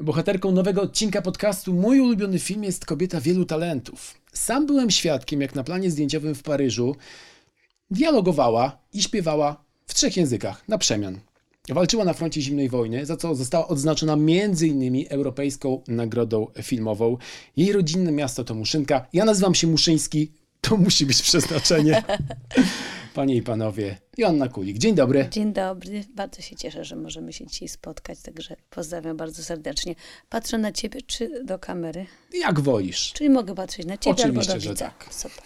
Bohaterką nowego odcinka podcastu Mój ulubiony film jest kobieta wielu talentów. Sam byłem świadkiem, jak na planie zdjęciowym w Paryżu dialogowała i śpiewała w trzech językach na przemian. Walczyła na froncie zimnej wojny, za co została odznaczona m.in. Europejską Nagrodą Filmową. Jej rodzinne miasto to Muszynka. Ja nazywam się Muszyński, to musi być przeznaczenie. Panie i panowie, Joanna Kulik, dzień dobry. Dzień dobry, bardzo się cieszę, że możemy się dzisiaj spotkać, także pozdrawiam bardzo serdecznie. Patrzę na ciebie czy do kamery? Jak wolisz. Czyli mogę patrzeć na ciebie Oczywiście, albo do że tak. Super.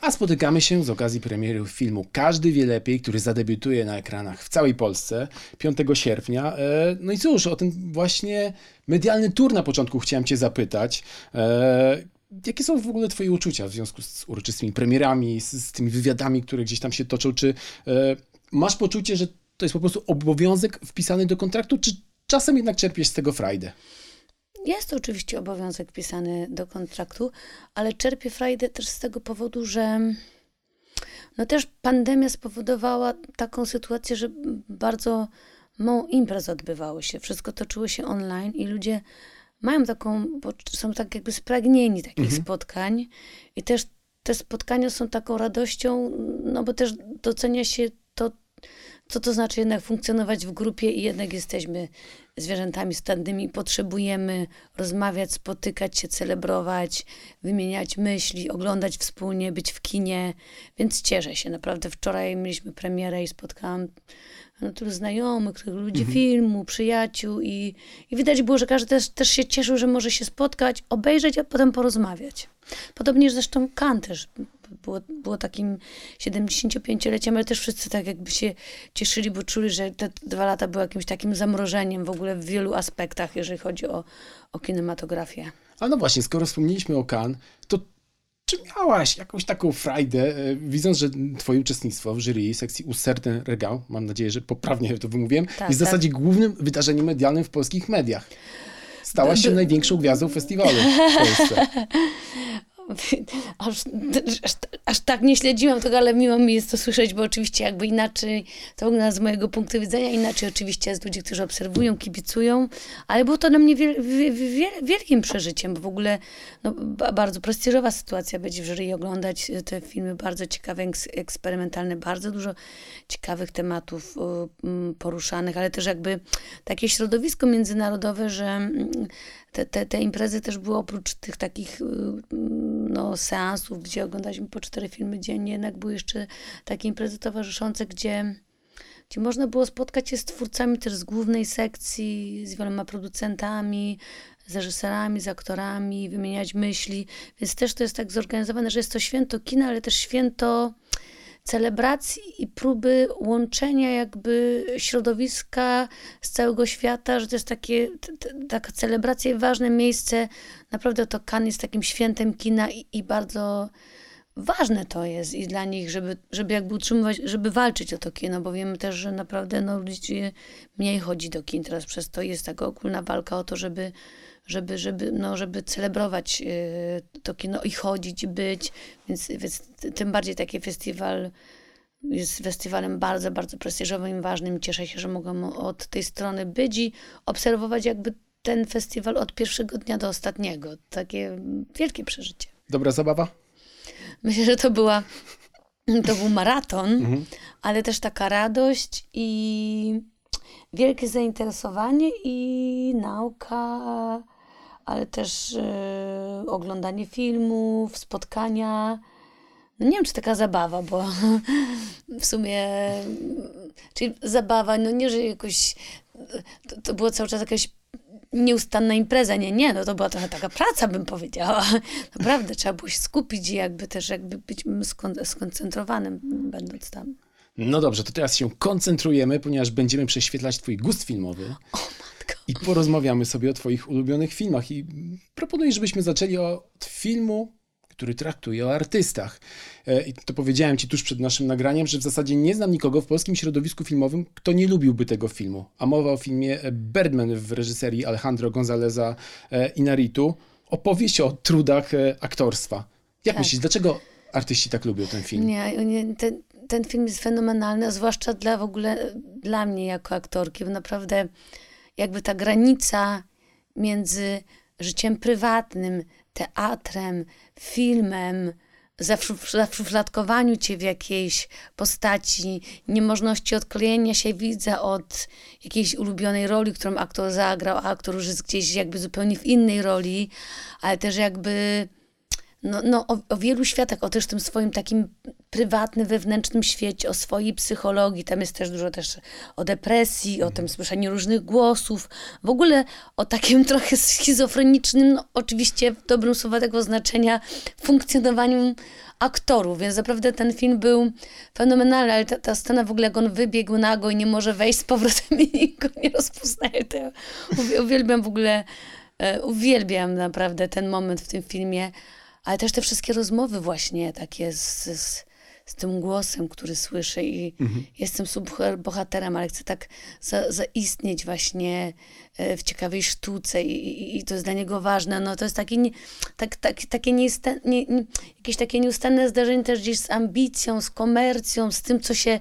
A spotykamy się z okazji premiery filmu Każdy wie lepiej, który zadebiutuje na ekranach w całej Polsce 5 sierpnia. E, No i cóż, o ten właśnie medialny tour na początku chciałem Cię zapytać. Jakie są w ogóle Twoje uczucia w związku z uroczystymi premierami, z, z tymi wywiadami, które gdzieś tam się toczą? Czy e, masz poczucie, że to jest po prostu obowiązek wpisany do kontraktu, czy czasem jednak czerpiesz z tego frajdę? Jest to oczywiście obowiązek pisany do kontraktu, ale czerpię frajdę też z tego powodu, że no też pandemia spowodowała taką sytuację, że bardzo mało imprez odbywało się. Wszystko toczyło się online i ludzie mają taką, są tak jakby spragnieni takich spotkań i też te spotkania są taką radością, no bo też docenia się to, co to znaczy jednak funkcjonować w grupie i jednak jesteśmy zwierzętami stadnymi, potrzebujemy rozmawiać, spotykać się, celebrować, wymieniać myśli, oglądać wspólnie, być w kinie, więc cieszę się. Naprawdę wczoraj mieliśmy premierę i spotkałam no, tylu znajomych, ludzi filmu, przyjaciół i, i widać było, że każdy też, też się cieszył, że może się spotkać, obejrzeć, a potem porozmawiać. Podobnie zresztą Kan też było, było takim 75-leciem, ale też wszyscy tak jakby się cieszyli, bo czuli, że te dwa lata były jakimś takim zamrożeniem w ogóle w wielu aspektach, jeżeli chodzi o, o kinematografię. A no właśnie, skoro wspomnieliśmy o Cannes, to czy miałaś jakąś taką frajdę, e, widząc, że twoje uczestnictwo w jury sekcji Ucertain Regał, mam nadzieję, że poprawnie to wymówiłem, Tak, jest w tak. zasadzie głównym wydarzeniem medialnym w polskich mediach. Stałaś się Do- do- największą gwiazdą festiwalu w Polsce. Aż, aż, aż tak nie śledziłam tego, ale miło mi jest to słyszeć, bo oczywiście jakby inaczej to wygląda z mojego punktu widzenia, inaczej oczywiście jest ludzi, którzy obserwują, kibicują, ale było to dla mnie wiel, wie- wie- wielkim przeżyciem, bo w ogóle no, ba- bardzo prestiżowa sytuacja być w jury oglądać te filmy bardzo ciekawe, eks- eksperymentalne, bardzo dużo ciekawych tematów y, poruszanych, ale też jakby takie środowisko międzynarodowe, że te, te, te imprezy też były oprócz tych takich y, mm, no, seansów, gdzie oglądaliśmy po cztery filmy dziennie, jednak były jeszcze takie imprezy towarzyszące, gdzie, gdzie można było spotkać się z twórcami też z głównej sekcji, z wieloma producentami, z reżyserami, z aktorami, wymieniać myśli, więc też to jest tak zorganizowane, że jest to święto kina, ale też święto celebracji i próby łączenia jakby środowiska z całego świata, że to jest takie, taka celebracja i ważne miejsce. Naprawdę to Cannes jest takim świętem kina i, i bardzo ważne to jest i dla nich, żeby, żeby jakby utrzymywać, żeby walczyć o to kino, bo wiemy też, że naprawdę no, ludzie mniej chodzi do kin teraz, przez to jest taka ogólna walka o to, żeby żeby, żeby, no, żeby celebrować y, to kino i chodzić, być, więc, więc ty- tym bardziej taki festiwal jest festiwalem bardzo, bardzo prestiżowym i ważnym. Cieszę się, że mogłam od tej strony być i obserwować jakby ten festiwal od pierwszego dnia do ostatniego. Takie wielkie przeżycie. Dobra zabawa? Myślę, że to była to był maraton, ale też taka radość i wielkie zainteresowanie i nauka, ale też e, oglądanie filmów, spotkania. No nie wiem, czy taka zabawa, bo w sumie, czyli zabawa, no nie, że jakoś, to, to było cały czas jakaś nieustanna impreza, nie, nie, no to była trochę taka praca, bym powiedziała. Naprawdę, trzeba było się skupić i jakby też jakby być skon- skoncentrowanym, będąc tam. No dobrze, to teraz się koncentrujemy, ponieważ będziemy prześwietlać twój gust filmowy. Matko. I porozmawiamy sobie o Twoich ulubionych filmach. I proponuję, żebyśmy zaczęli od filmu, który traktuje o artystach. E, I to powiedziałem Ci tuż przed naszym nagraniem, że w zasadzie nie znam nikogo w polskim środowisku filmowym, kto nie lubiłby tego filmu. A mowa o filmie Birdman w reżyserii Alejandro Gonzaleza e, Inarritu. Opowieść o trudach e, aktorstwa. Jak Tak. myślisz, dlaczego artyści tak lubią ten film? Nie, nie ten, ten film jest fenomenalny, a zwłaszcza dla w ogóle dla mnie jako aktorki, bo naprawdę jakby ta granica między życiem prywatnym, teatrem, filmem, zaszufladkowaniu cię w jakiejś postaci, niemożności odklejenia się widza od jakiejś ulubionej roli, którą aktor zagrał, a aktor już jest gdzieś jakby zupełnie w innej roli, ale też jakby no, no, o, o, wielu światach, o też tym swoim takim prywatnym, wewnętrznym świecie, o swojej psychologii. Tam jest też dużo też o depresji, o tym słyszeniu różnych głosów. W ogóle o takim trochę schizofrenicznym, no, oczywiście w dobrym słowa tego znaczenia, funkcjonowaniu aktorów. Więc naprawdę ten film był fenomenalny, ale ta, ta scena w ogóle, jak on wybiegł nago i nie może wejść z powrotem i go nie rozpoznaje, to ja uwielbiam w ogóle, e, uwielbiam naprawdę ten moment w tym filmie ale też te wszystkie rozmowy właśnie takie z, z, z tym głosem, który słyszę i mhm. jestem bohaterem, ale chcę tak za, zaistnieć właśnie e, w ciekawej sztuce i, i, i, to jest dla niego ważne. No to jest takie, nie, tak, tak, takie nieustan, nie, nie, jakieś takie nieustanne zdarzenie też gdzieś z ambicją, z komercją, z tym, co się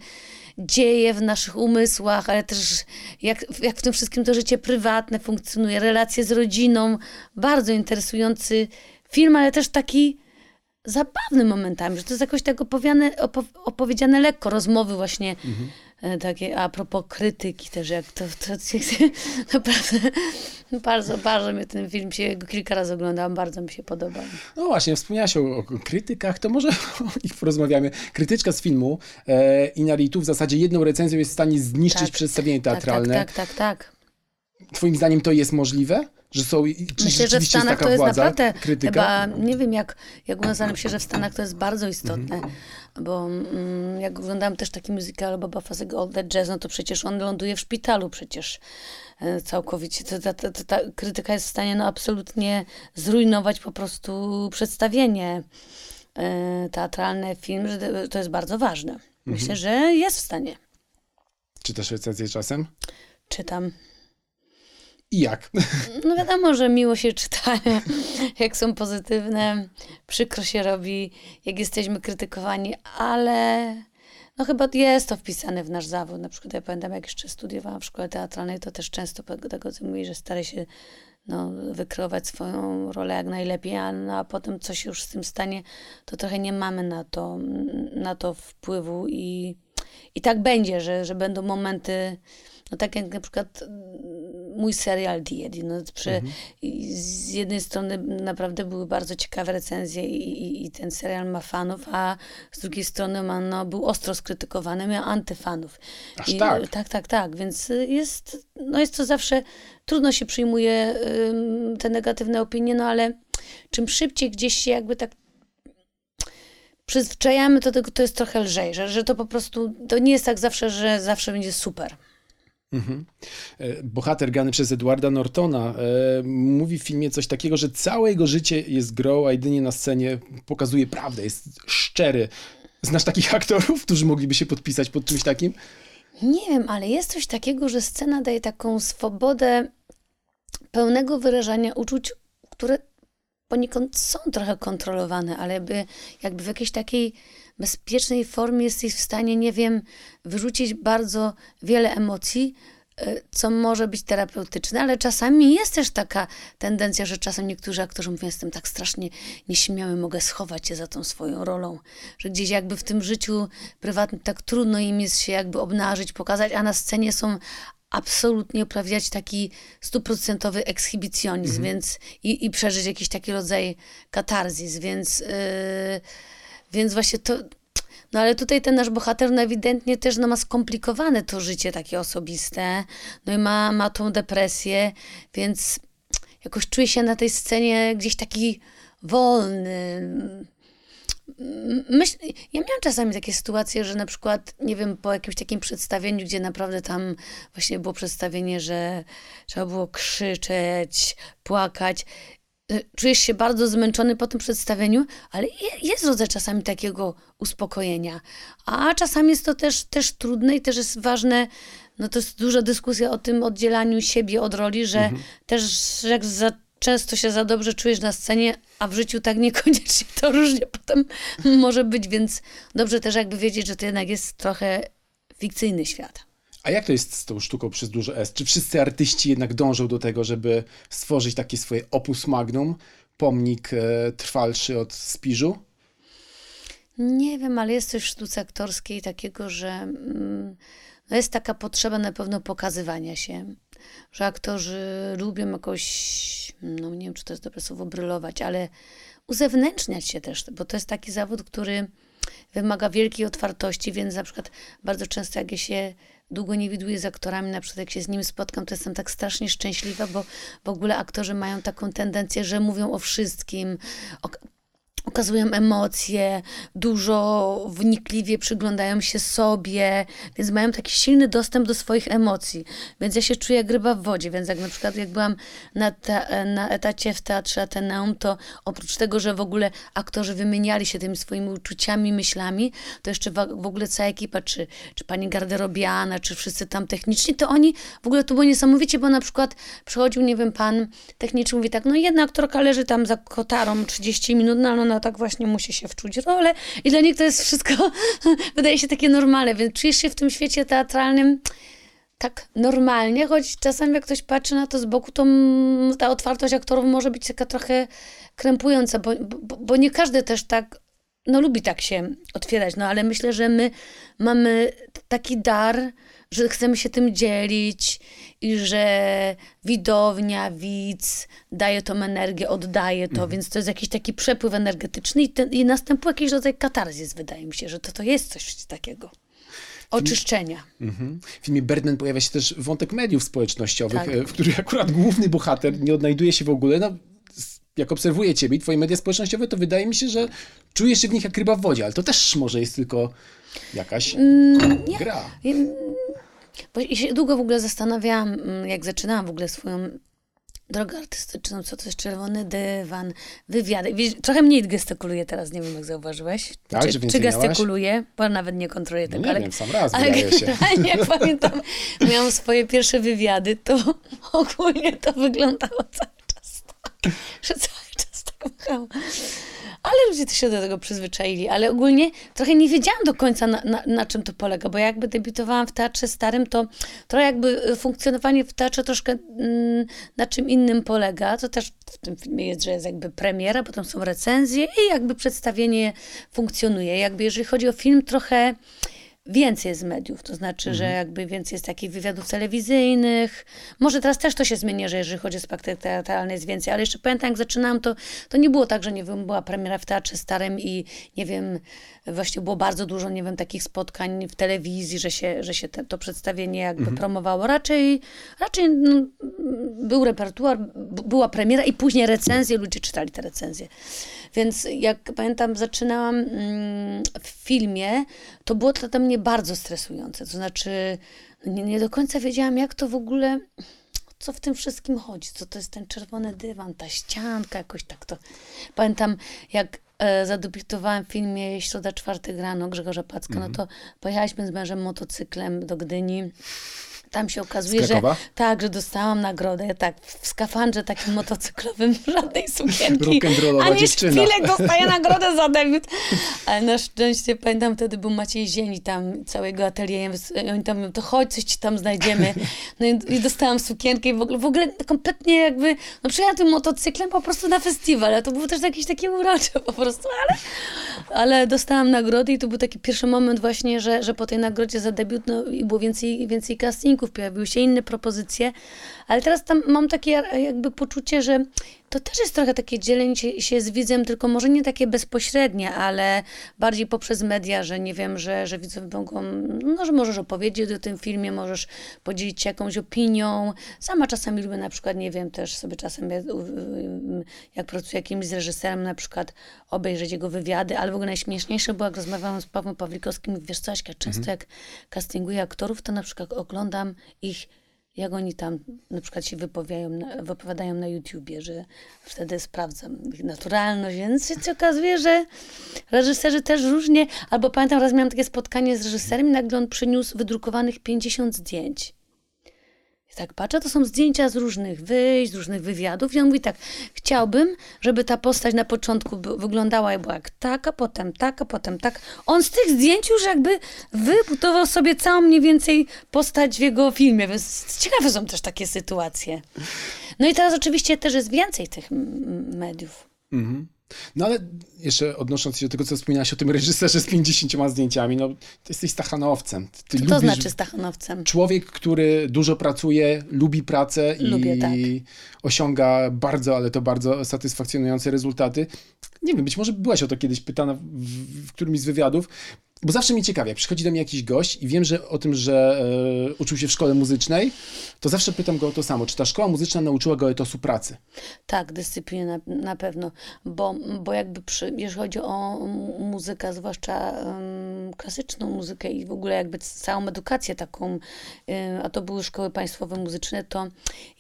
dzieje w naszych umysłach, ale też jak, jak w tym wszystkim to życie prywatne funkcjonuje, relacje z rodziną. Bardzo interesujący film, ale też taki zabawny momentami, że to jest jakoś tak opowiane, opo opowiedziane lekko, rozmowy właśnie mhm. Takie a propos krytyki też, jak to, to, to naprawdę bardzo, bardzo mnie ten film się kilka razy oglądałam, bardzo mi się podobał. No właśnie, wspomniałaś o, o krytykach, to może o nich porozmawiamy. Krytyczka z filmu e, Inaritu w zasadzie jedną recenzją jest w stanie zniszczyć tak, przedstawienie tak, teatralne. Tak, tak, tak, tak. Twoim zdaniem to jest możliwe? Że są, czy Myślę, że w Stanach to jest naprawdę krytyka? chyba, nie wiem jak, jak u nas, ale myślę, że w Stanach to jest bardzo istotne, mm -hmm. bo mm, jak oglądam też taki musical Boba Fossego All That Jazz, no to przecież on ląduje w szpitalu przecież e, całkowicie. Ta, ta, ta, ta, krytyka jest w stanie no, absolutnie zrujnować po prostu przedstawienie e, teatralne, film, że to jest bardzo ważne. Myślę, mm -hmm. że jest w stanie. Czytasz recenzję czasem? Czytam. I jak? No wiadomo, że miło się czyta, jak są pozytywne, przykro się robi, jak jesteśmy krytykowani, ale no chyba jest to wpisane w nasz zawód. Na przykład ja pamiętam, jak jeszcze studiowałam w szkole teatralnej, to też często pedagodzy mówi, że stara się no, wykreować swoją rolę jak najlepiej, a, no, a potem coś już z tym stanie, to trochę nie mamy na to, na to wpływu i, i tak będzie, że, że będą momenty, no tak jak na przykład mój serial Diet. No, przy, mhm. Z jednej strony naprawdę były bardzo ciekawe recenzje i, i, i, ten serial ma fanów, a z drugiej strony ma, no, był ostro skrytykowany, miał antyfanów. Aż I, tak? Tak, tak, tak. Więc jest, no jest to zawsze, trudno się przyjmuje te negatywne opinie, no ale czym szybciej gdzieś się jakby tak przyzwyczajamy tego, to jest trochę lżej, że, że to po prostu, to nie jest tak zawsze, że zawsze będzie super. Mhm. E, bohater grany przez Edwarda Nortona e, mówi w filmie coś takiego, że całe jego życie jest grą, a jedynie na scenie pokazuje prawdę, jest szczery. Znasz takich aktorów, którzy mogliby się podpisać pod czymś takim? Nie wiem, ale jest coś takiego, że scena daje taką swobodę pełnego wyrażania uczuć, które poniekąd są trochę kontrolowane, ale jakby, jakby w jakiejś takiej bezpiecznej formie jesteś w stanie, nie wiem, wyrzucić bardzo wiele emocji, e, co może być terapeutyczne, ale czasami jest też taka tendencja, że czasem niektórzy aktorzy mówią, jestem tak strasznie nieśmiały, mogę schować się za tą swoją rolą, że gdzieś jakby w tym życiu prywatnym tak trudno im jest się jakby obnażyć, pokazać, a na scenie są absolutnie uprawiać taki stuprocentowy ekshibicjonizm, mhm. więc i, i przeżyć jakiś taki rodzaj katarzis, więc... Yy, więc właśnie to, no ale tutaj ten nasz bohater no ewidentnie też no, ma skomplikowane to życie takie osobiste, no i ma, ma tą depresję, więc jakoś czuje się na tej scenie gdzieś taki wolny. Myśl, ja miałam czasami takie sytuacje, że na przykład, nie wiem, po jakimś takim przedstawieniu, gdzie naprawdę tam właśnie było przedstawienie, że trzeba było krzyczeć, płakać czujesz się bardzo zmęczony po tym przedstawieniu, ale jest rodzaj czasami takiego uspokojenia. A czasami jest to też, też trudne i też jest ważne, no to jest duża dyskusja o tym oddzielaniu siebie od roli, że mhm. też jak za często się za dobrze czujesz na scenie, a w życiu tak niekoniecznie to różnie potem może być, więc dobrze też jakby wiedzieć, że to jednak jest trochę fikcyjny świat. A jak to jest z tą sztuką przez duże S? Czy wszyscy artyści jednak dążą do tego, żeby stworzyć takie swoje opus magnum, pomnik e, trwalszy od Spiżu? Nie wiem, ale jest coś w sztuce aktorskiej takiego, że mm, no jest taka potrzeba na pewno pokazywania się, że aktorzy lubią jakoś, no nie wiem, czy to jest dobre słowo, brylować, ale uzewnętrzniać się też, bo to jest taki zawód, który wymaga wielkiej otwartości, więc na przykład bardzo często jak ja się długo nie widuję z aktorami, na przykład jak się z nimi spotkam, to jestem tak strasznie szczęśliwa, bo w ogóle aktorzy mają taką tendencję, że mówią o wszystkim, o, okazują emocje, dużo wnikliwie przyglądają się sobie, więc mają taki silny dostęp do swoich emocji. Więc ja się czuję jak ryba w wodzie, więc jak na przykład jak byłam na, te, na etacie w Teatrze Ateneum, to oprócz tego, że w ogóle aktorzy wymieniali się tymi swoimi uczuciami, myślami, to jeszcze w, w ogóle cała ekipa, czy, czy pani garderobiana, czy wszyscy tam techniczni, to oni, w ogóle to było niesamowicie, bo na przykład przychodził, nie wiem, pan techniczny mówi tak, no jedna aktorka leży tam za kotarą 30 minut, no ale ona tak właśnie musi się wczuć rolę i dla nich to jest wszystko, wydaje się takie normalne, więc czujesz się w tym świecie teatralnym tak normalnie, choć czasami jak ktoś patrzy na to z boku, to ta otwartość aktorów może być taka trochę krępująca, bo, bo, bo nie każdy też tak no lubi tak się otwierać, no ale myślę, że my mamy taki dar, że chcemy się tym dzielić i że widownia, widz daje tą energię, oddaje to, mhm. więc to jest jakiś taki przepływ energetyczny i, ten, i następuje jakiś rodzaj katarzis, wydaje mi się, że to, to jest coś takiego. Oczyszczenia. Mhm. W filmie Birdman pojawia się też wątek mediów społecznościowych, tak. E, w których akurat główny bohater nie odnajduje się w ogóle. No, jak obserwuję ciebie i twoje media społecznościowe, to wydaje mi się, że czujesz się w nich jak ryba w wodzie, ale to też może jest tylko jakaś mm, gra. Ja, bo się długo w ogóle zastanawiałam, mm, jak zaczynałam w ogóle swoją drogę artystyczną, co to jest czerwony dywan, wywiady. Wiesz, trochę mniej gestykuluję teraz, nie wiem jak zauważyłeś. Tak, czy, czy gestykuluję, bo nawet nie kontroluję no tego. nie ale, wiem, sam raz ale się. jak pamiętam, miałam swoje pierwsze wywiady, to ogólnie to wyglądało tak, że cały czas tak machałam. Ale ludzie to się do tego przyzwyczaili, ale ogólnie trochę nie wiedziałam do końca na, na, na, czym to polega, bo jakby debiutowałam w teatrze starym, to trochę jakby funkcjonowanie w teatrze troszkę mm, na czym innym polega. To też w tym filmie jest, że jest jakby premiera, potem są recenzje i jakby przedstawienie funkcjonuje. Jakby jeżeli chodzi o film, trochę więcej jest mediów, to znaczy, mhm. że jakby więcej jest takich wywiadów telewizyjnych. Może teraz też to się zmieni, że jeżeli chodzi o spektakl teatralny jest więcej, ale jeszcze pamiętam, jak zaczynałam, to, to nie było tak, że nie wiem, była premiera w Teatrze Starym i nie wiem, właśnie było bardzo dużo, nie wiem, takich spotkań w telewizji, że się, że się te, to przedstawienie jakby mhm. promowało. Raczej, raczej no, był repertuar, była premiera i później recenzje, ludzie czytali te recenzje. Więc jak pamiętam, zaczynałam mm, w filmie, to było to dla mnie bardzo stresujące. To znaczy, nie, nie do końca wiedziałam, jak to w ogóle co w tym wszystkim chodzi, co to jest ten czerwony dywan, ta ścianka, jakoś tak to. Pamiętam, jak zadebiutowałam w filmie Środa czwartek rano Grzegorza Packa, mm -hmm. no mhm. to pojechaliśmy z mężem motocyklem do Gdyni tam się okazuje, że tak, że dostałam nagrodę, tak, w skafandrze takim motocyklowym, żadnej sukienki. Ani szpilek dostaje nagrodę za debiut. Ale na szczęście, pamiętam, wtedy był Maciej Zieni tam, całego atelier, i oni tam mówią, to chodź, coś ci tam znajdziemy. No i, i dostałam sukienkę i w ogóle, w ogóle kompletnie jakby, no przyjechałam tym motocyklem po prostu na festiwal, a to było też jakieś takie urocze po prostu, ale, ale dostałam nagrodę i to był taki pierwszy moment właśnie, że, że po tej nagrodzie za debiut, no i było więcej, więcej casting pojawiły się inne propozycje, ale teraz tam mam takie jakby poczucie, że to też jest trochę takie dzielenie się z widzem, tylko może nie takie bezpośrednie, ale bardziej poprzez media, że nie wiem, że, że widzowie mogą, no, że możesz opowiedzieć o tym filmie, możesz podzielić się jakąś opinią. Sama czasami lubię na przykład, nie wiem, też sobie czasem jak pracuję jakimś z reżyserem, na przykład obejrzeć jego wywiady, ale w ogóle najśmieszniejsze było, jak rozmawiałam z Pawłem Pawlikowskim, wiesz coś, ja często mhm. jak castinguję aktorów, to na przykład oglądam ich jak oni tam na przykład się wypowiadają na, YouTubie, że wtedy sprawdzam ich naturalność, więc się okazuje, że reżyserzy też różnie, albo pamiętam raz miałam takie spotkanie z reżyserem nagle on przyniósł wydrukowanych 50 zdjęć. Tak patrzę, to są zdjęcia z różnych wyjść, z różnych wywiadów. I on mówi tak, chciałbym, żeby ta postać na początku wyglądała i była jak taka, potem taka, potem tak. On z tych zdjęć już jakby wybudował sobie całą mniej więcej postać w jego filmie, więc ciekawe są też takie sytuacje. No i teraz oczywiście też jest więcej tych mediów. Mhm. No ale jeszcze odnosząc się do tego, co wspomniałaś o tym reżyserze z 50 zdjęciami, no ty jesteś stachanowcem. Ty Co to znaczy stachanowcem? Człowiek, który dużo pracuje, lubi pracę i Lubię, tak. osiąga bardzo, ale to bardzo satysfakcjonujące rezultaty. Nie wiem, być może byłaś o to kiedyś pytana w, w którymś z wywiadów, bo zawsze mnie ciekawi, jak przychodzi do mnie jakiś gość i wiem, że o tym, że e, uczył się w szkole muzycznej, to zawsze pytam go o to samo. Czy ta szkoła muzyczna nauczyła go etosu pracy? Tak, dyscypliny na, na pewno, bo, bo jakby przy, jeżeli chodzi o mu- muzykę, zwłaszcza klasyczną muzykę i w ogóle jakby całą edukację taką, em, a to były szkoły państwowe muzyczne, to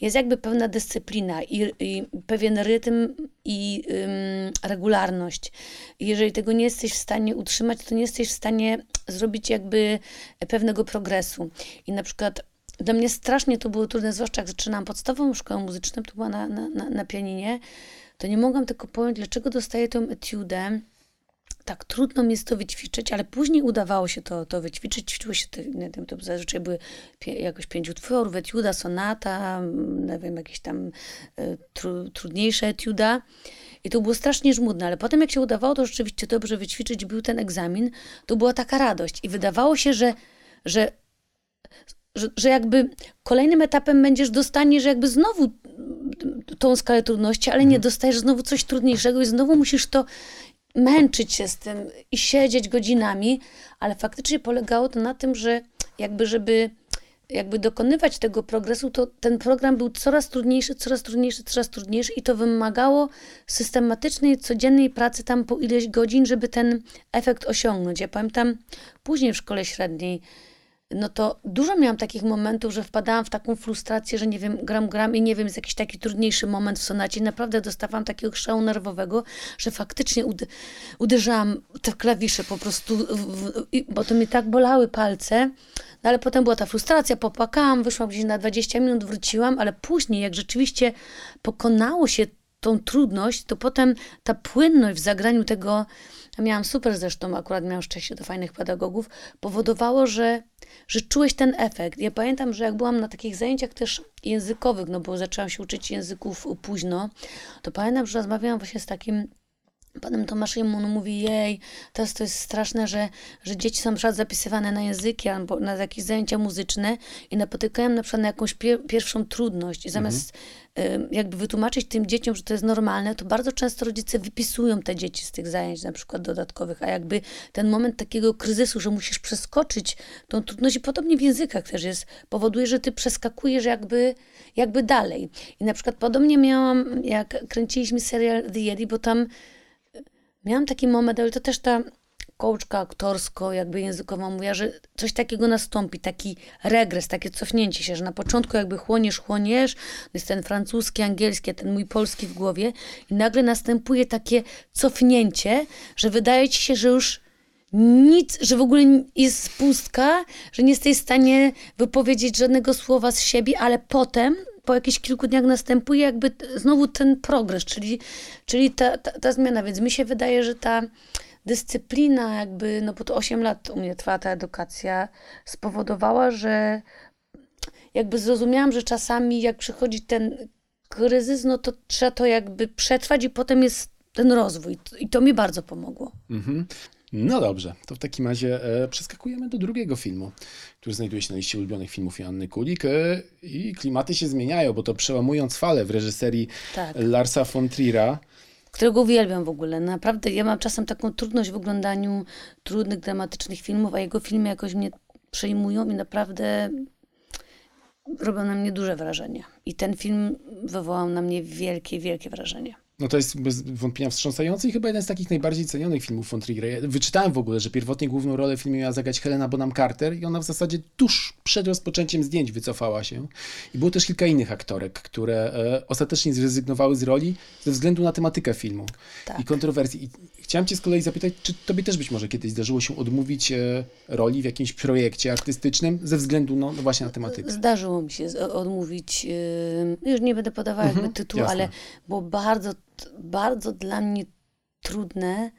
jest jakby pewna dyscyplina i, i pewien rytm i em, regularność. Jeżeli tego nie jesteś w stanie utrzymać, to nie jesteś w stanie zrobić jakby pewnego progresu. I na przykład dla mnie strasznie to było trudne, zwłaszcza jak zaczynałam podstawową szkołę muzyczną, to była na, na, na, na pianinie, to nie mogłam tylko pojąć, dlaczego dostaję tą etiudę. Tak trudno mi jest to wyćwiczyć, ale później udawało się to, to wyćwiczyć. Ćwiczyło się, te, nie wiem, to zazwyczaj były pie, jakoś pięć utworów, etiuda, sonata, mm, nie wiem, jakieś tam y, tru, trudniejsze etiuda. I to było strasznie żmudne, ale potem jak się udawało to rzeczywiście dobrze wyćwiczyć, był ten egzamin, to była taka radość. I wydawało się, że, że że, że jakby kolejnym etapem będziesz dostaniesz jakby znowu tą skalę trudności, ale nie dostajesz znowu coś trudniejszego i znowu musisz to męczyć się z tym i siedzieć godzinami, ale faktycznie polegało to na tym, że jakby żeby jakby dokonywać tego progresu, to ten program był coraz trudniejszy, coraz trudniejszy, coraz trudniejszy i to wymagało systematycznej, codziennej pracy tam po ileś godzin, żeby ten efekt osiągnąć. Ja pamiętam później w szkole średniej, no to dużo miałam takich momentów, że wpadałam w taką frustrację, że nie wiem, gram, gram i nie wiem, jest jakiś taki trudniejszy moment w sonacie. Naprawdę dostawałam takiego szału nerwowego, że faktycznie udy uderzałam te klawisze po prostu, bo to mi tak bolały palce. No ale potem była ta frustracja, popłakałam, wyszłam gdzieś na 20 minut, wróciłam, ale później, jak rzeczywiście pokonało się tą trudność, to potem ta płynność w zagraniu tego, miałam super zresztą, akurat miałam szczęście do fajnych pedagogów, powodowało, że, że czułeś ten efekt. Ja pamiętam, że jak byłam na takich zajęciach też językowych, no bo zaczęłam się uczyć języków późno, to pamiętam, że rozmawiałam właśnie z takim panem Tomaszem, on mówi, jej, teraz to jest straszne, że, że dzieci są przykład zapisywane na języki albo na jakieś zajęcia muzyczne i napotykają na przykład na jakąś pier pierwszą trudność i zamiast y, jakby wytłumaczyć tym dzieciom, że to jest normalne, to bardzo często rodzice wypisują te dzieci z tych zajęć na przykład dodatkowych, a jakby ten moment takiego kryzysu, że musisz przeskoczyć tą trudność i podobnie w językach też jest, powoduje, że ty przeskakujesz jakby, jakby dalej. I na przykład podobnie miałam, jak kręciliśmy serial The Yeti, bo tam miałam taki moment, ale to też ta kołczka aktorsko, jakby językowa mówiła, że coś takiego nastąpi, taki regres, takie cofnięcie się, że na początku jakby chłoniesz, chłoniesz, jest ten francuski, angielski, ten mój polski w głowie i nagle następuje takie cofnięcie, że wydaje ci się, że już nic, że w ogóle jest pustka, że nie jesteś w stanie wypowiedzieć żadnego słowa z siebie, ale potem po jakichś kilku dniach następuje jakby znowu ten progres, czyli, czyli ta, ta, ta zmiana. Więc mi się wydaje, że ta dyscyplina, jakby, no bo to 8 lat u mnie trwała ta edukacja, spowodowała, że jakby zrozumiałam, że czasami jak przychodzi ten kryzys, no to trzeba to jakby przetrwać i potem jest ten rozwój. I to mi bardzo pomogło. Mhm. No dobrze, to w takim razie e, przeskakujemy do drugiego filmu, który znajduje się na liście ulubionych filmów Joanny Kulik e, i klimaty się zmieniają, bo to przełamując falę w reżyserii Tak. Larsa von Trier'a. którego uwielbiam w ogóle. Naprawdę, ja mam czasem taką trudność w oglądaniu trudnych, dramatycznych filmów, a jego filmy jakoś mnie przejmują i naprawdę robią na mnie duże wrażenie. I ten film wywołał na mnie wielkie, wielkie wrażenie. No to jest bez wątpienia wstrząsający i chyba jeden z takich najbardziej cenionych filmów von Triggera. Wyczytałem w ogóle, że pierwotnie główną rolę w filmie miała zagrać Helena Bonham Carter i ona w zasadzie tuż przed rozpoczęciem zdjęć wycofała się. I było też kilka innych aktorek, które e, ostatecznie zrezygnowały z roli ze względu na tematykę filmu Tak. i kontrowersji. I chciałem cię z kolei zapytać, czy tobie też być może kiedyś zdarzyło się odmówić e, roli w jakimś projekcie artystycznym ze względu no, no właśnie na tematykę? Zdarzyło mi się odmówić, już nie będę podawała jakby Mhm, tytułu, jasne. ale było bardzo, bardzo dla mnie trudne,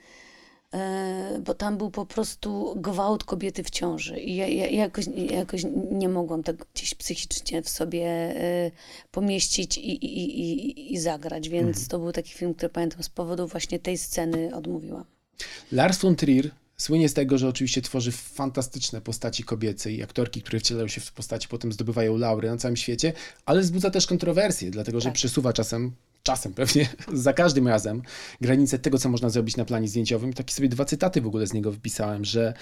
yy, bo tam był po prostu gwałt kobiety w ciąży i ja, ja ja jakoś, jakoś nie mogłam tego gdzieś psychicznie w sobie yy, pomieścić i, i, i, i, i zagrać, więc Mhm. to był taki film, który pamiętam z powodu właśnie tej sceny odmówiłam. Lars von Trier słynie z tego, że oczywiście tworzy fantastyczne postaci kobiece i aktorki, które wcielają się w postaci, potem zdobywają laury na całym świecie, ale wzbudza też kontrowersje, dlatego że Tak. przesuwa czasem, czasem pewnie, za każdym razem granice tego, co można zrobić na planie zdjęciowym. Takie sobie dwa cytaty w ogóle z niego wypisałem, że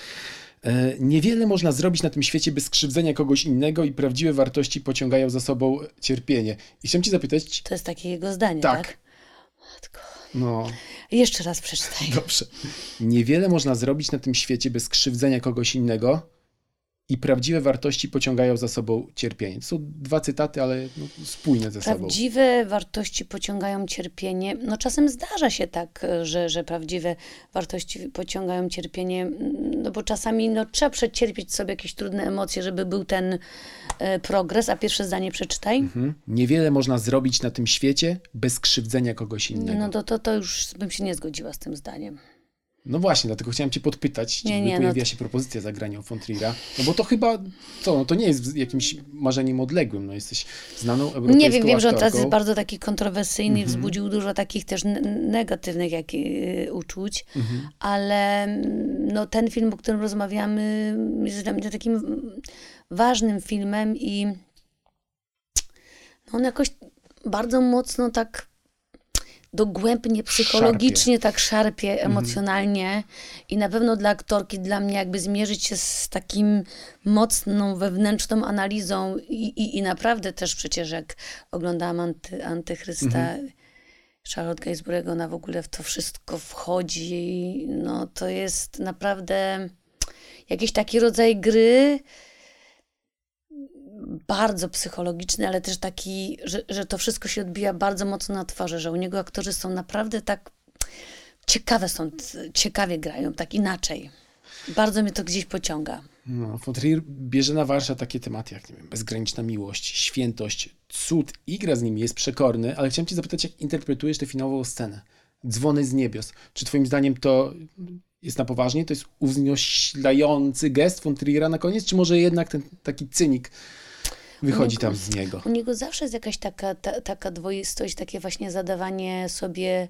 e, niewiele można zrobić na tym świecie bez skrzywdzenia kogoś innego i prawdziwe wartości pociągają za sobą cierpienie. I chciałem ci zapytać, To jest takie jego zdanie, tak? tak, Matko. no... Jeszcze raz przeczytaj. Dobrze. Niewiele można zrobić na tym świecie bez krzywdzenia kogoś innego i prawdziwe wartości pociągają za sobą cierpienie. To są dwa cytaty, ale no, spójne ze sobą. Prawdziwe wartości pociągają cierpienie. No czasem zdarza się tak, że, że prawdziwe wartości pociągają cierpienie, no bo czasami no, trzeba przecierpieć sobie jakieś trudne emocje, żeby był ten e, progres. A pierwsze zdanie przeczytaj. Mhm. Niewiele można zrobić na tym świecie bez krzywdzenia kogoś innego. No No, to, to, to już bym się nie zgodziła z tym zdaniem. Właśnie, dlatego chciałem cię podpytać, Nie, czy nie, no pojawiła to- się propozycja zagrania von Trier'a. No bo to chyba, co, no to nie jest jakimś marzeniem odległym. No jesteś znaną europejską Nie wiem, wiem, że on teraz jest bardzo taki kontrowersyjny, Mhm. wzbudził dużo takich też negatywnych jak, y, uczuć, Mhm. ale mm, no, ten film, o którym rozmawiamy, jest dla mnie takim mm, ważnym filmem i no, on jakoś bardzo mocno tak dogłębnie, psychologicznie tak szarpie emocjonalnie i na pewno dla aktorki, dla mnie jakby zmierzyć się z takim mocną wewnętrzną analizą i, i, i naprawdę też przecież jak oglądałam anty, Antychrysta Charlotte Gainsbourg, ona w ogóle w to wszystko wchodzi, no to jest naprawdę jakiś taki rodzaj gry, bardzo psychologiczny, ale też taki, że, że to wszystko się odbija bardzo mocno na twarzy, że u niego aktorzy są naprawdę tak ciekawe są, ciekawie grają, tak inaczej. Bardzo mnie to gdzieś pociąga. No, von Trier bierze na warsztat takie tematy jak nie wiem, bezgraniczna miłość, świętość, cud i gra z nimi, jest przekorny, ale chciałem cię zapytać, jak interpretujesz tę finałową scenę? Dzwony z niebios. Czy twoim zdaniem to jest na poważnie? To jest uwznoślający gest von Triera na koniec? Czy może jednak ten taki cynik wychodzi tam z niego? U niego zawsze jest jakaś taka, ta, taka dwoistość, takie właśnie zadawanie sobie,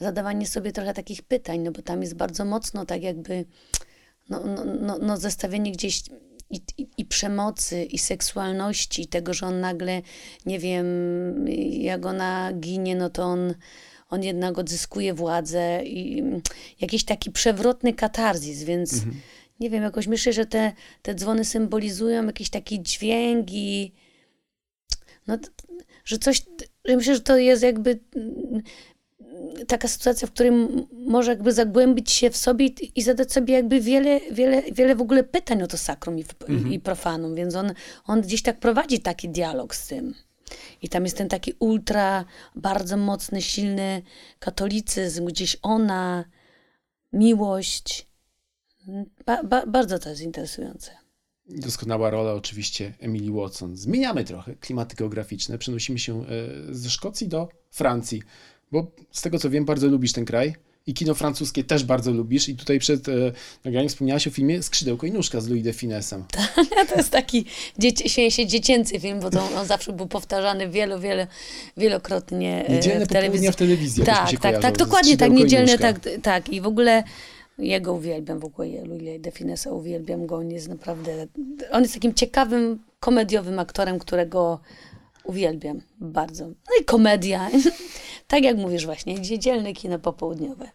zadawanie sobie trochę takich pytań, no bo tam jest bardzo mocno tak jakby no, no, no, no zestawienie gdzieś i, i, i przemocy, i seksualności, i tego, że on nagle, nie wiem, jak ona ginie, no to on, on jednak odzyskuje władzę i jakiś taki przewrotny katarzis, więc nie wiem, jakoś myślę, że te, te dzwony symbolizują jakiś taki dźwięk i no, że coś, ja myślę, że to jest jakby mm, taka sytuacja, w której może jakby zagłębić się w sobie i, zadać sobie jakby wiele, wiele, wiele w ogóle pytań o to sakrum i, i profanum, więc on, on gdzieś tak prowadzi taki dialog z tym. I tam jest ten taki ultra, bardzo mocny, silny katolicyzm, gdzieś ona, miłość. Ba, ba, bardzo to jest interesujące. Doskonała rola oczywiście Emily Watson. Zmieniamy trochę klimaty geograficzne. Przenosimy się e, ze Szkocji do Francji, bo z tego co wiem, bardzo lubisz ten kraj i kino francuskie też bardzo lubisz. I tutaj przed e, nagraniem wspomniałaś o filmie Skrzydełko i nóżka z Louis de Finesem. To jest taki, dzieci, się, dziecięcy film, bo to on zawsze był powtarzany wielo, wielo, wielokrotnie e, w telewizji. w telewizji Tak, tak, tak, ze dokładnie tak, niedzielne, tak, tak. I w ogóle jego uwielbiam, w ogóle Louis de Finesa uwielbiam go, on jest naprawdę, on jest takim ciekawym, komediowym aktorem, którego uwielbiam bardzo. No i komedia, tak jak mówisz właśnie, niedzielne kino popołudniowe.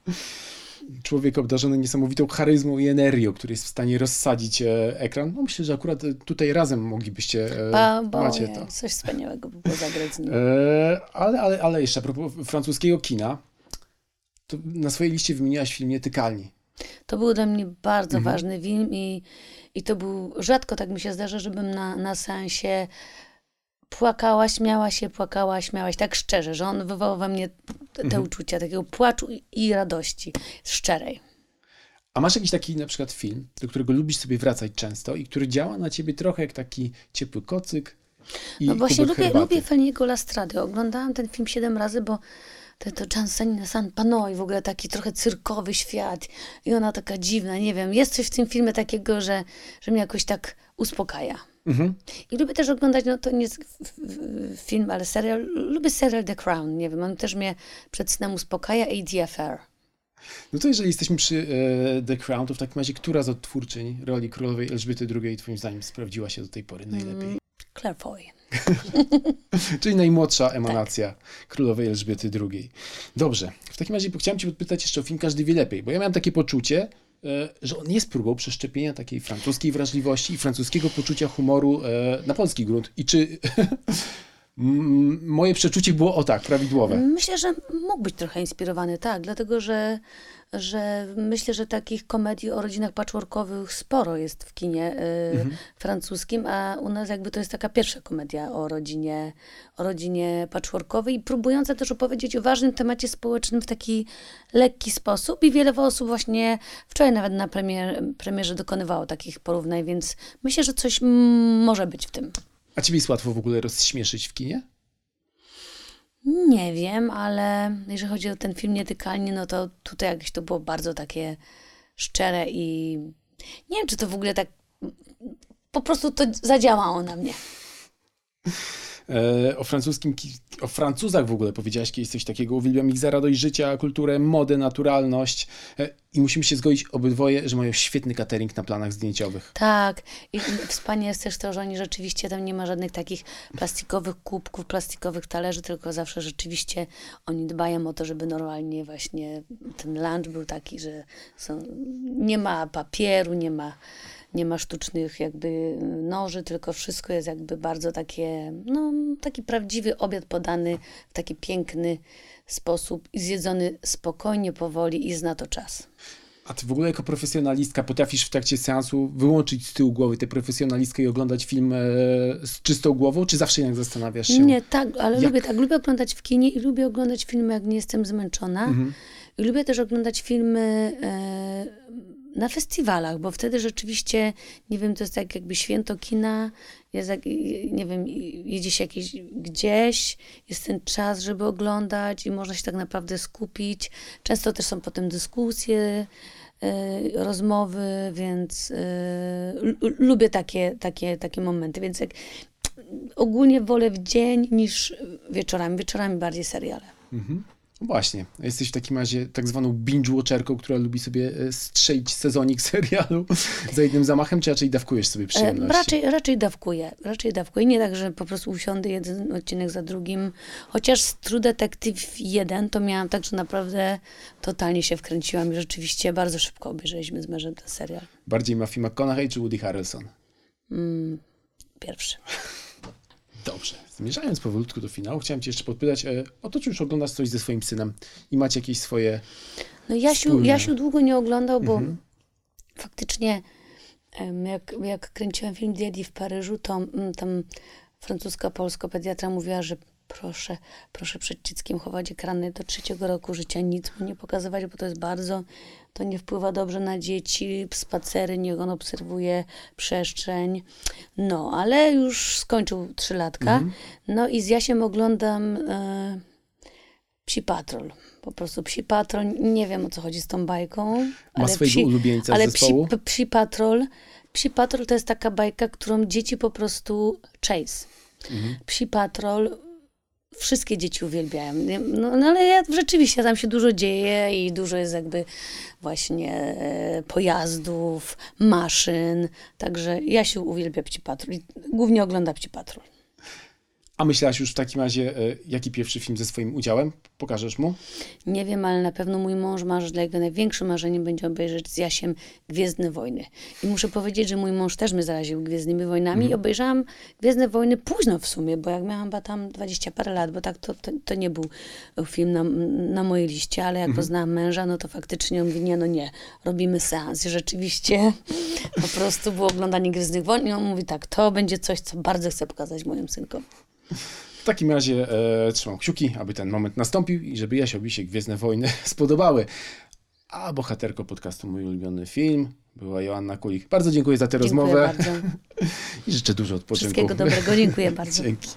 Człowiek obdarzony niesamowitą charyzmą i energią, który jest w stanie rozsadzić e, ekran. No myślę, że akurat e, tutaj razem moglibyście, e, Ba, bo macie to. coś wspaniałego by było zagrać z nim. Ale, ale, ale jeszcze a propos francuskiego kina, to na swojej liście wymieniłaś film Nietykalni. To był dla mnie bardzo mhm. ważny film i, i to był, rzadko tak mi się zdarza, żebym na, na sensie płakała, śmiała się, płakała, śmiała się, tak szczerze, że on wywołał we mnie te, mhm. uczucia takiego płaczu i, i radości, szczerej. A masz jakiś taki na przykład film, do którego lubisz sobie wracać często i który działa na ciebie trochę jak taki ciepły kocyk i No właśnie lubię, lubię Feniego Lastrady. Oglądałam ten film siedem razy, bo to, to Jansenina San Panoi, w ogóle taki trochę cyrkowy świat i ona taka dziwna, nie wiem, jest coś w tym filmie takiego, że, że mnie jakoś tak uspokaja. Mhm. I lubię też oglądać, no to nie jest film, ale serial, lubię serial The Crown, nie wiem, on też mnie przed snem uspokaja i The Affair. No to jeżeli jesteśmy przy e, The Crown, to w takim razie która z odtwórczyń roli królowej Elżbiety II twoim zdaniem sprawdziła się do tej pory najlepiej? Foy. Czyli najmłodsza emanacja tak. królowej Elżbiety II. Dobrze, w takim razie chciałem cię podpytać jeszcze o film Każdy wie lepiej, bo ja miałem takie poczucie, e, że on jest próbą przeszczepienia takiej francuskiej wrażliwości i francuskiego poczucia humoru e, na polski grunt. I czy moje przeczucie było o tak, prawidłowe? Myślę, że mógł być trochę inspirowany, tak, dlatego że że myślę, że takich komedii o rodzinach patchworkowych sporo jest w kinie y, mhm. francuskim, a u nas jakby to jest taka pierwsza komedia o rodzinie, o rodzinie patchworkowej i próbująca też opowiedzieć o ważnym temacie społecznym w taki lekki sposób i wiele osób właśnie wczoraj nawet na premier, premierze dokonywało takich porównań, więc myślę, że coś może być w tym. A ciebie jest łatwo w ogóle rozśmieszyć w kinie? Nie wiem, ale jeżeli chodzi o ten film Nietykalnie, no to tutaj jakieś to było bardzo takie szczere i nie wiem, czy to w ogóle tak po prostu to zadziałało na mnie. E, o francuskim, o Francuzach w ogóle powiedziałaś kiedyś coś takiego. Uwielbiam ich za radość życia, kulturę, modę, naturalność. E, I musimy się zgodzić obydwoje, że mają świetny catering na planach zdjęciowych. Tak. I wspaniale jest też to, że oni rzeczywiście tam nie ma żadnych takich plastikowych kubków, plastikowych talerzy, tylko zawsze rzeczywiście oni dbają o to, żeby normalnie właśnie ten lunch był taki, że są, nie ma papieru, nie ma nie ma sztucznych jakby noży, tylko wszystko jest jakby bardzo takie, no taki prawdziwy obiad podany w taki piękny sposób i zjedzony spokojnie, powoli i zna to czas. A ty w ogóle jako profesjonalistka potrafisz w trakcie seansu wyłączyć z tyłu głowy tę profesjonalistkę i oglądać film e, z czystą głową, czy zawsze jednak zastanawiasz się? Nie, tak, ale jak? lubię tak, lubię oglądać w kinie i lubię oglądać filmy, jak nie jestem zmęczona. Mhm. I lubię też oglądać filmy e, na festiwalach, bo wtedy rzeczywiście, nie wiem, to jest tak jakby święto kina, jest, nie wiem, jedzie się jakieś, gdzieś, jest ten czas, żeby oglądać i można się tak naprawdę skupić. Często też są potem dyskusje, y, rozmowy, więc y, lubię takie, takie, takie momenty, więc jak, ogólnie wolę w dzień niż wieczorami, wieczorami bardziej seriale. Mhm. No właśnie, jesteś w takim razie tak zwaną binge-watcherką, która lubi sobie e, strzelić sezonik serialu za jednym zamachem, czy raczej dawkujesz sobie przyjemność? Raczej, raczej dawkuję, raczej dawkuję. Nie tak, że po prostu usiądę jeden odcinek za drugim. Chociaż True Detective 1 to miałam tak, że naprawdę totalnie się wkręciłam i rzeczywiście bardzo szybko obejrzeliśmy z mężem ten serial. Bardziej Matthew McConaughey czy Woody Harrelson? Mm, pierwszy. Dobrze. Zmierzając powolutku do finału, chciałem Cię jeszcze podpytać e, o to, czy już oglądasz coś ze swoim synem i macie jakieś swoje. No Jasiu, Jasiu długo nie oglądał, bo mhm. faktycznie jak, jak kręciłem film Diedi w Paryżu, to mm, tam francuska polska pediatra mówiła, że proszę, proszę przed dzieckiem chować ekrany do trzeciego roku życia, nic mu nie pokazywać, bo to jest bardzo, to nie wpływa dobrze na dzieci, spacery, niech on obserwuje przestrzeń. No, ale już skończył trzylatka. Mhm. No i z Jasiem oglądam e, Psi Patrol. Po prostu Psi Patrol, nie wiem o co chodzi z tą bajką. Ma ale swojego psi, ulubieńca ale psi, psi Patrol, Psi Patrol to jest taka bajka, którą dzieci po prostu chase. Mhm. Psi Patrol wszystkie dzieci uwielbiają. No, no, ale ja, rzeczywiście tam się dużo dzieje i dużo jest jakby właśnie e, pojazdów, maszyn. Także ja się uwielbiam Pci Patrol. Głównie oglądam Pci Patrol. A myślałaś już w takim razie, e, jaki pierwszy film ze swoim udziałem? Pokażesz mu? Nie wiem, ale na pewno mój mąż marzy, dla jego największym marzeniem będzie obejrzeć z Jasiem Gwiezdne Wojny. I muszę powiedzieć, że mój mąż też mnie zaraził Gwiezdnymi Wojnami i obejrzałam Gwiezdne Wojny późno w sumie, bo jak miałam chyba tam 20 parę lat, bo tak to, to, to nie był film na, na mojej liście, ale jak poznałam męża, no to faktycznie on mówi, nie, no nie, robimy seans. I rzeczywiście po prostu było oglądanie Gwiezdnych Wojen i on mówi tak, to będzie coś, co bardzo chcę pokazać moim synkom. W takim razie e, trzymam kciuki, aby ten moment nastąpił i żeby Jasiowi się Gwiezdne Wojny spodobały. A bohaterką podcastu Mój ulubiony film była Joanna Kulik. Bardzo dziękuję za tę Dziękuję rozmowę bardzo. i życzę dużo odpoczynku. Wszystkiego dobrego, dziękuję bardzo. Dzięki.